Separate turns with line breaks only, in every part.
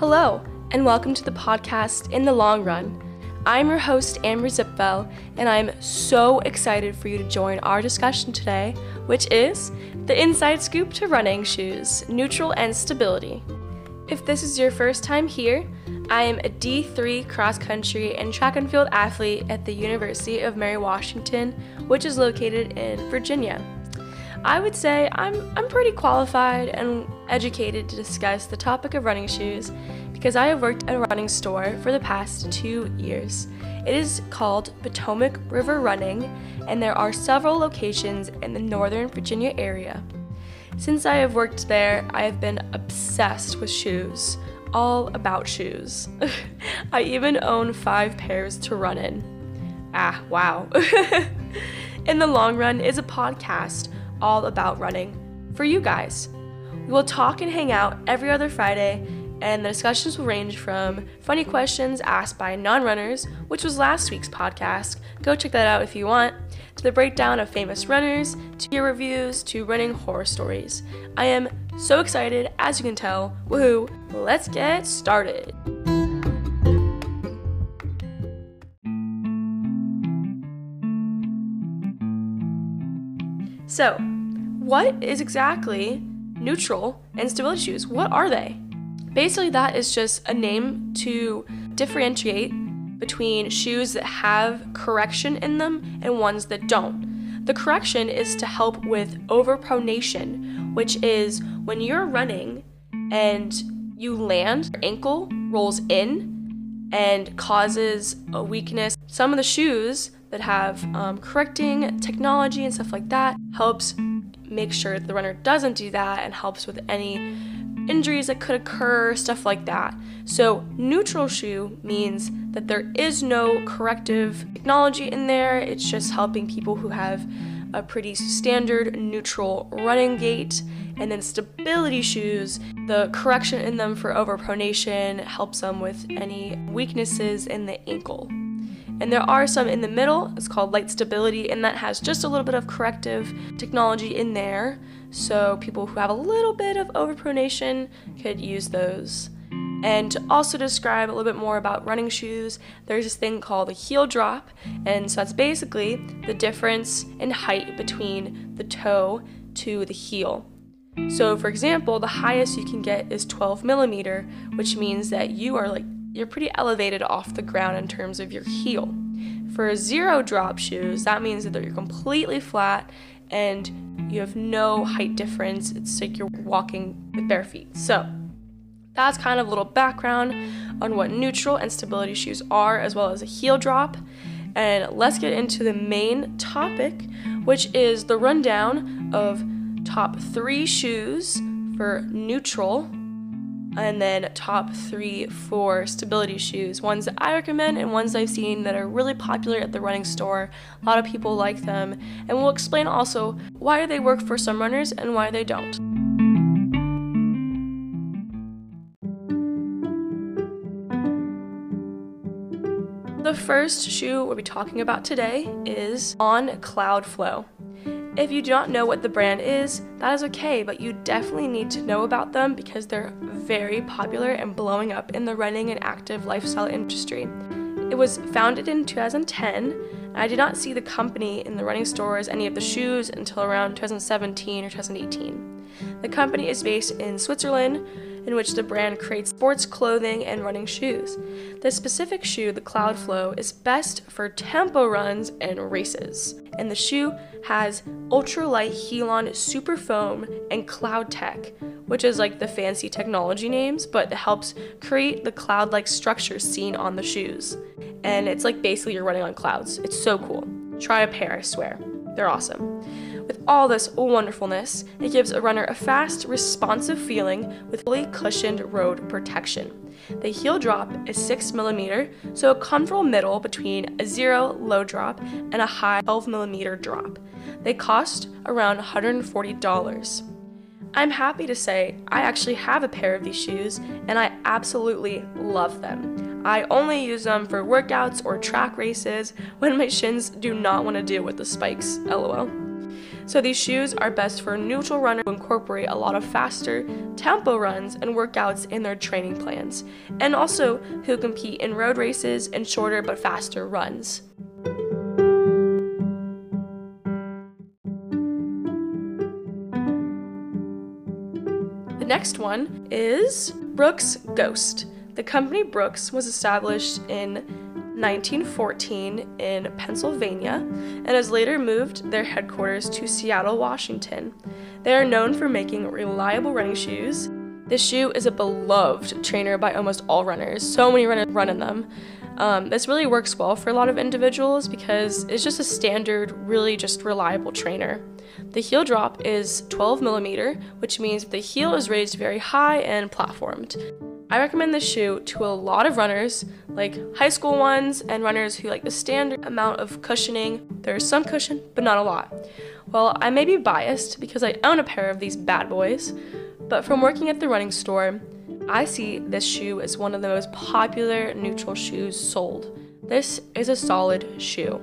Hello, and welcome to the podcast In the Long Run. I'm your host, Amber Zipfel, and I'm so excited for you to join our discussion today, which is the inside scoop to running shoes, neutral and stability. If this is your first time here, I am a D3 cross country and track and field athlete at the University of Mary Washington, which is located in Virginia. I would say I'm, I'm pretty qualified and educated to discuss the topic of running shoes because I have worked at a running store for the past two years. It is called Potomac River Running, and there are several locations in the Northern Virginia area. Since I have worked there, I have been obsessed with shoes, all about shoes. I even own five pairs to run in. Ah, wow. in the Long Run is a podcast all about running for you guys. We will talk and hang out every other Friday, and the discussions will range from funny questions asked by non runners, which was last week's podcast. Go check that out if you want, to the breakdown of famous runners, to your reviews, to running horror stories. I am so excited, as you can tell. Woohoo! Let's get started. So, what is exactly neutral and stability shoes? What are they? Basically, that is just a name to differentiate between shoes that have correction in them and ones that don't. The correction is to help with overpronation, which is when you're running and you land, your ankle rolls in and causes a weakness. Some of the shoes that have um, correcting technology and stuff like that helps make sure the runner doesn't do that and helps with any injuries that could occur, stuff like that. So, neutral shoe means that there is no corrective technology in there, it's just helping people who have a pretty standard neutral running gait. And then stability shoes, the correction in them for overpronation helps them with any weaknesses in the ankle. And there are some in the middle, it's called light stability, and that has just a little bit of corrective technology in there. So people who have a little bit of overpronation could use those. And to also describe a little bit more about running shoes, there's this thing called the heel drop. And so that's basically the difference in height between the toe to the heel. So, for example, the highest you can get is 12 millimeter, which means that you are like you're pretty elevated off the ground in terms of your heel. For zero drop shoes, that means that you're completely flat and you have no height difference. It's like you're walking with bare feet. So, that's kind of a little background on what neutral and stability shoes are, as well as a heel drop. And let's get into the main topic, which is the rundown of top three shoes for neutral and then top three for stability shoes. Ones that i recommend and ones i've seen that are really popular at the running store. A lot of people like them. And we'll explain also why they work for some runners and why they don't. The first shoe we'll be talking about today is On Cloudflow. If you do not know what the brand is, that is okay, but you definitely need to know about them because they're very popular and blowing up in the running and active lifestyle industry. It was founded in 2010. And I did not see the company in the running stores any of the shoes until around 2017 or 2018. The company is based in Switzerland in which the brand creates sports clothing and running shoes. The specific shoe, the Cloudflow, is best for tempo runs and races. And the shoe has ultralight Helion super foam and cloud tech, which is like the fancy technology names, but it helps create the cloud like structure seen on the shoes. And it's like basically you're running on clouds. It's so cool. Try a pair, I swear. They're awesome. With all this wonderfulness, it gives a runner a fast, responsive feeling with fully cushioned road protection. The heel drop is 6mm, so a comfortable middle between a zero low drop and a high 12mm drop. They cost around $140. I'm happy to say I actually have a pair of these shoes and I absolutely love them. I only use them for workouts or track races when my shins do not want to deal with the spikes, lol. So these shoes are best for neutral runners who incorporate a lot of faster tempo runs and workouts in their training plans, and also who compete in road races and shorter but faster runs. The next one is Brooks Ghost. The company Brooks was established in 1914 in Pennsylvania and has later moved their headquarters to Seattle, Washington. They are known for making reliable running shoes. This shoe is a beloved trainer by almost all runners. So many runners run in them. Um, this really works well for a lot of individuals because it's just a standard, really just reliable trainer. The heel drop is 12 millimeter, which means the heel is raised very high and platformed. I recommend this shoe to a lot of runners, like high school ones and runners who like the standard amount of cushioning. There's some cushion, but not a lot. Well, I may be biased because I own a pair of these bad boys, but from working at the running store, I see this shoe as one of the most popular neutral shoes sold. This is a solid shoe.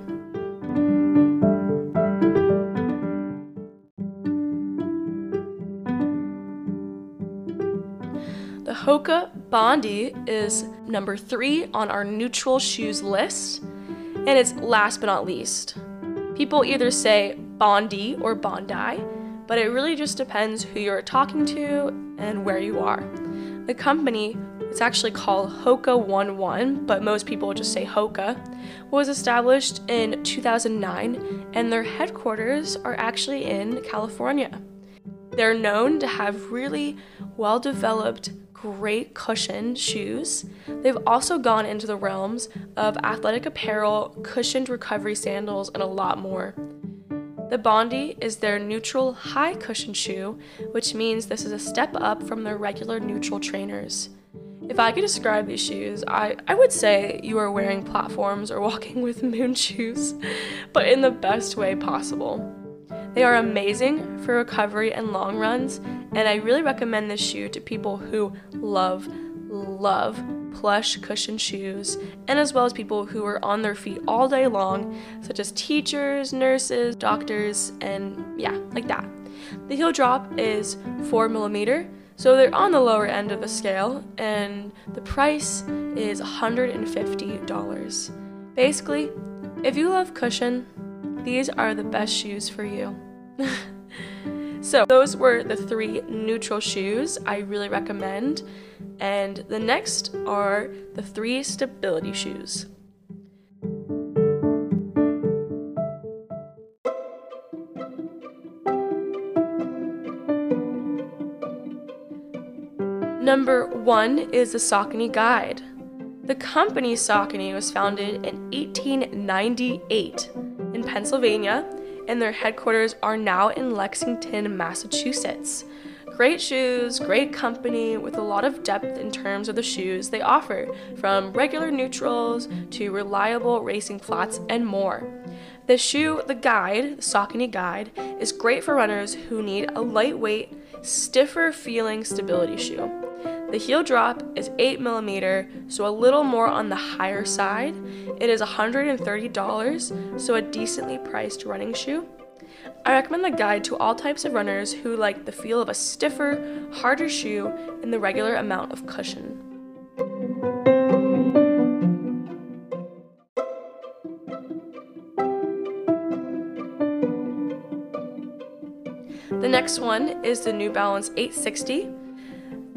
The Hoka Bondi is number three on our neutral shoes list, and it's last but not least. People either say Bondi or Bondi, but it really just depends who you're talking to and where you are. The company, it's actually called Hoka One One, but most people just say Hoka, was established in 2009, and their headquarters are actually in California. They're known to have really well developed great cushioned shoes. They've also gone into the realms of athletic apparel, cushioned recovery sandals, and a lot more. The Bondi is their neutral high cushion shoe, which means this is a step up from their regular neutral trainers. If I could describe these shoes, I, I would say you are wearing platforms or walking with moon shoes, but in the best way possible. They are amazing for recovery and long runs, and I really recommend this shoe to people who love, love plush cushion shoes, and as well as people who are on their feet all day long, such as teachers, nurses, doctors, and yeah, like that. The heel drop is 4 millimeter, so they're on the lower end of the scale, and the price is $150. Basically, if you love cushion, these are the best shoes for you. so those were the three neutral shoes I really recommend. And the next are the three stability shoes. Number one is the Saucony Guide. The company Saucony was founded in 1898 in Pennsylvania, and their headquarters are now in Lexington, Massachusetts. Great shoes, great company with a lot of depth in terms of the shoes they offer, from regular neutrals to reliable racing flats and more. The shoe, the guide, the Saucony guide, is great for runners who need a lightweight, stiffer feeling stability shoe. The heel drop is 8 millimeter, so a little more on the higher side. It is $130, so a decently priced running shoe. I recommend the guide to all types of runners who like the feel of a stiffer, harder shoe and the regular amount of cushion. The next one is the New Balance 860.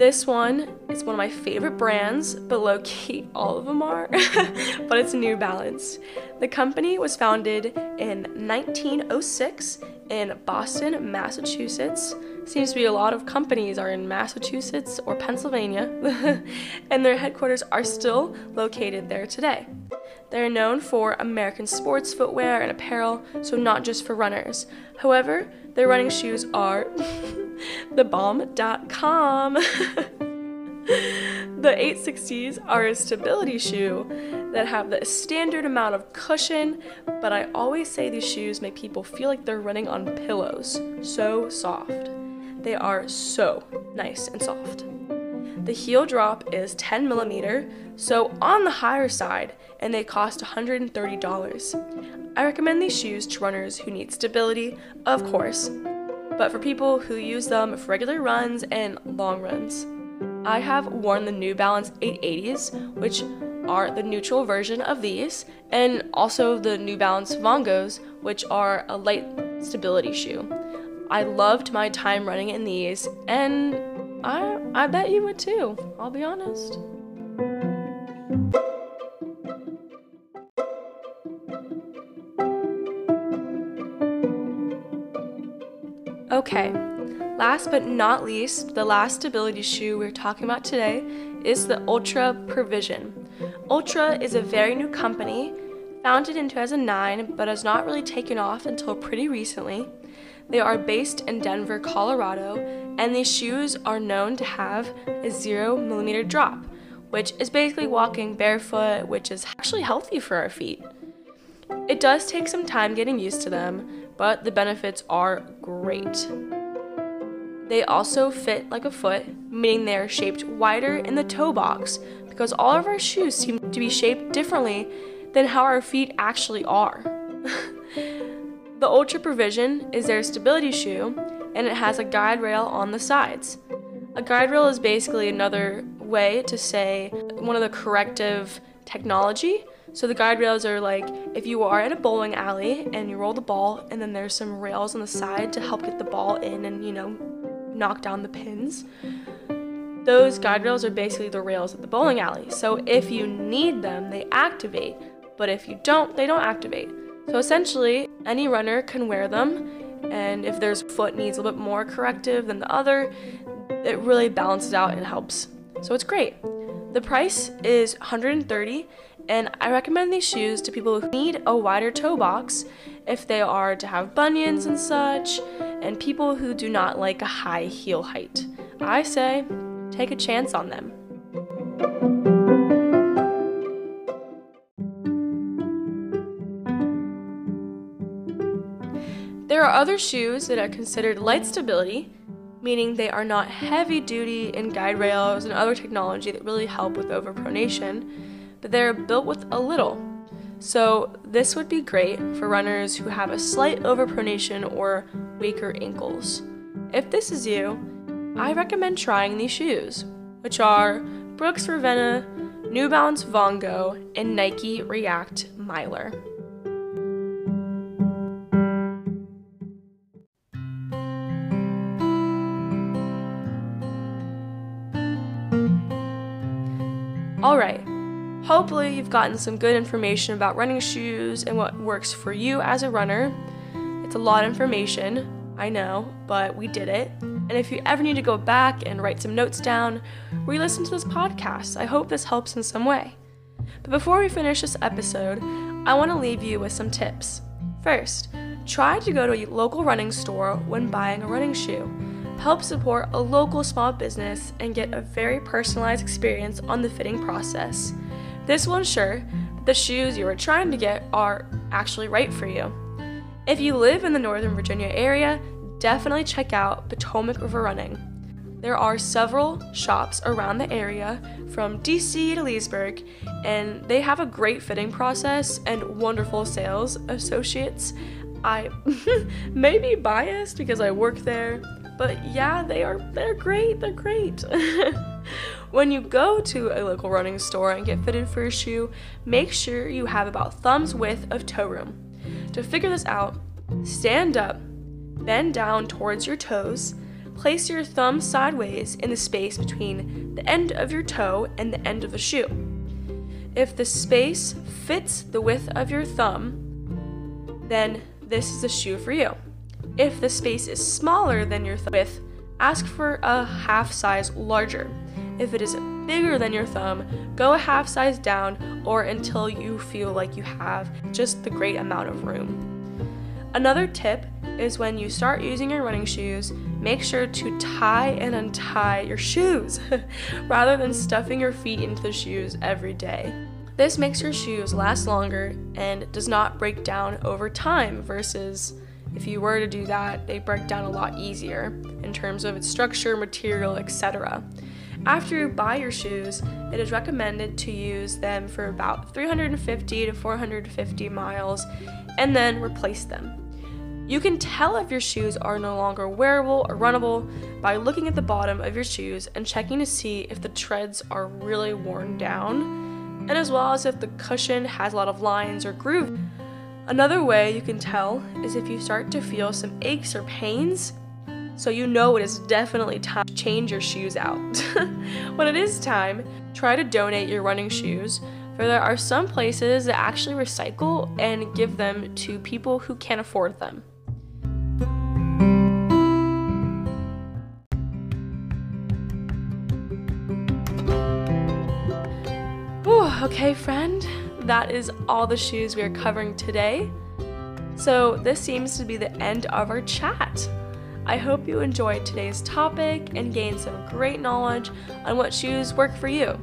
This one is one of my favorite brands, but low key, all of them are, but it's New Balance. The company was founded in 1906 in Boston, Massachusetts. Seems to be a lot of companies are in Massachusetts or Pennsylvania, and their headquarters are still located there today. They're known for American sports footwear and apparel, so not just for runners. However, their running shoes are thebomb.com. the 860s are a stability shoe that have the standard amount of cushion, but I always say these shoes make people feel like they're running on pillows. So soft. They are so nice and soft. The heel drop is 10 millimeter, so on the higher side, and they cost $130. I recommend these shoes to runners who need stability, of course, but for people who use them for regular runs and long runs. I have worn the New Balance 880s, which are the neutral version of these, and also the New Balance Vongos, which are a light stability shoe. I loved my time running in these, and I, I bet you would too, I'll be honest. Okay, last but not least, the last stability shoe we're talking about today is the Altra Provision. Altra is a very new company, founded in 2009, but has not really taken off until pretty recently. They are based in Denver, Colorado, and these shoes are known to have a zero millimeter drop, which is basically walking barefoot, which is actually healthy for our feet. It does take some time getting used to them, but the benefits are great. They also fit like a foot, meaning they are shaped wider in the toe box because all of our shoes seem to be shaped differently than how our feet actually are. the Altra Provision is their stability shoe and it has a guide rail on the sides. A guide rail is basically another way to say one of the corrective technology so the guide rails are like if you are at a bowling alley and you roll the ball and then there's some rails on the side to help get the ball in and you know knock down the pins. Those guide rails are basically the rails at the bowling alley. So if you need them, they activate, but if you don't, they don't activate. So essentially, any runner can wear them and if their foot needs a little bit more corrective than the other, it really balances out and helps. So it's great. The price is 130 and I recommend these shoes to people who need a wider toe box if they are to have bunions and such, and people who do not like a high heel height. I say take a chance on them. There are other shoes that are considered light stability, meaning they are not heavy duty in guide rails and other technology that really help with overpronation but they're built with a little. So, this would be great for runners who have a slight overpronation or weaker ankles. If this is you, I recommend trying these shoes, which are Brooks Ravenna, New Balance Vongo, and Nike React Miler. Hopefully, you've gotten some good information about running shoes and what works for you as a runner. It's a lot of information, I know, but we did it. And if you ever need to go back and write some notes down, re listen to this podcast. I hope this helps in some way. But before we finish this episode, I want to leave you with some tips. First, try to go to a local running store when buying a running shoe. Help support a local small business and get a very personalized experience on the fitting process. This will ensure that the shoes you are trying to get are actually right for you. If you live in the Northern Virginia area, definitely check out Potomac River Running. There are several shops around the area from DC to Leesburg, and they have a great fitting process and wonderful sales associates. I may be biased because I work there, but yeah, they are they're great. They're great. When you go to a local running store and get fitted for a shoe, make sure you have about thumb's width of toe room. To figure this out, stand up, bend down towards your toes, place your thumb sideways in the space between the end of your toe and the end of the shoe. If the space fits the width of your thumb, then this is a shoe for you. If the space is smaller than your th- width, ask for a half size larger. If it is bigger than your thumb, go a half size down or until you feel like you have just the great amount of room. Another tip is when you start using your running shoes, make sure to tie and untie your shoes rather than stuffing your feet into the shoes every day. This makes your shoes last longer and does not break down over time versus if you were to do that, they break down a lot easier in terms of its structure, material, etc. After you buy your shoes, it is recommended to use them for about 350 to 450 miles and then replace them. You can tell if your shoes are no longer wearable or runnable by looking at the bottom of your shoes and checking to see if the treads are really worn down, and as well as if the cushion has a lot of lines or grooves. Another way you can tell is if you start to feel some aches or pains, so you know it is definitely time to change your shoes out. when it is time, try to donate your running shoes, for there are some places that actually recycle and give them to people who can't afford them. okay, friend, that is all the shoes we are covering today. So, this seems to be the end of our chat. I hope you enjoyed today's topic and gained some great knowledge on what shoes work for you.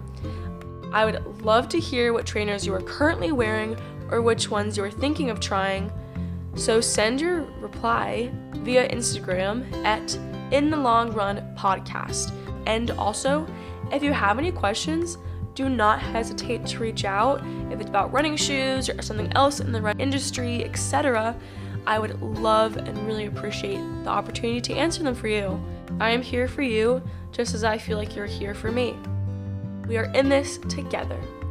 I would love to hear what trainers you are currently wearing or which ones you are thinking of trying. So send your reply via Instagram at In the Long Run Podcast. And also, if you have any questions, do not hesitate to reach out if it's about running shoes or something else in the run industry, etc. I would love and really appreciate the opportunity to answer them for you. I am here for you just as I feel like you're here for me. We are in this together.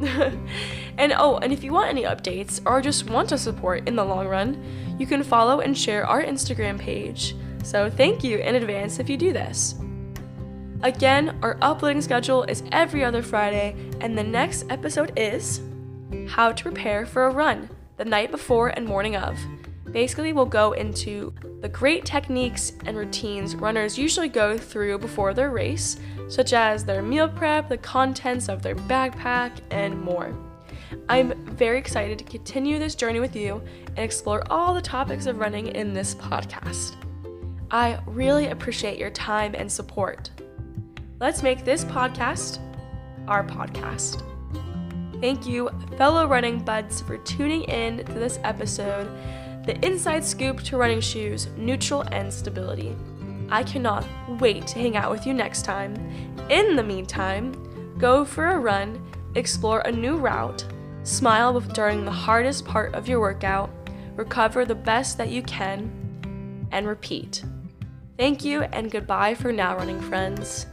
and oh, and if you want any updates or just want to support in the long run, you can follow and share our Instagram page. So thank you in advance if you do this. Again, our uploading schedule is every other Friday, and the next episode is How to Prepare for a Run the night before and morning of. Basically, we'll go into the great techniques and routines runners usually go through before their race, such as their meal prep, the contents of their backpack, and more. I'm very excited to continue this journey with you and explore all the topics of running in this podcast. I really appreciate your time and support. Let's make this podcast our podcast. Thank you, fellow running buds, for tuning in to this episode the inside scoop to running shoes, neutral and stability. I cannot wait to hang out with you next time. In the meantime, go for a run, explore a new route, smile during the hardest part of your workout, recover the best that you can, and repeat. Thank you and goodbye for now, running friends.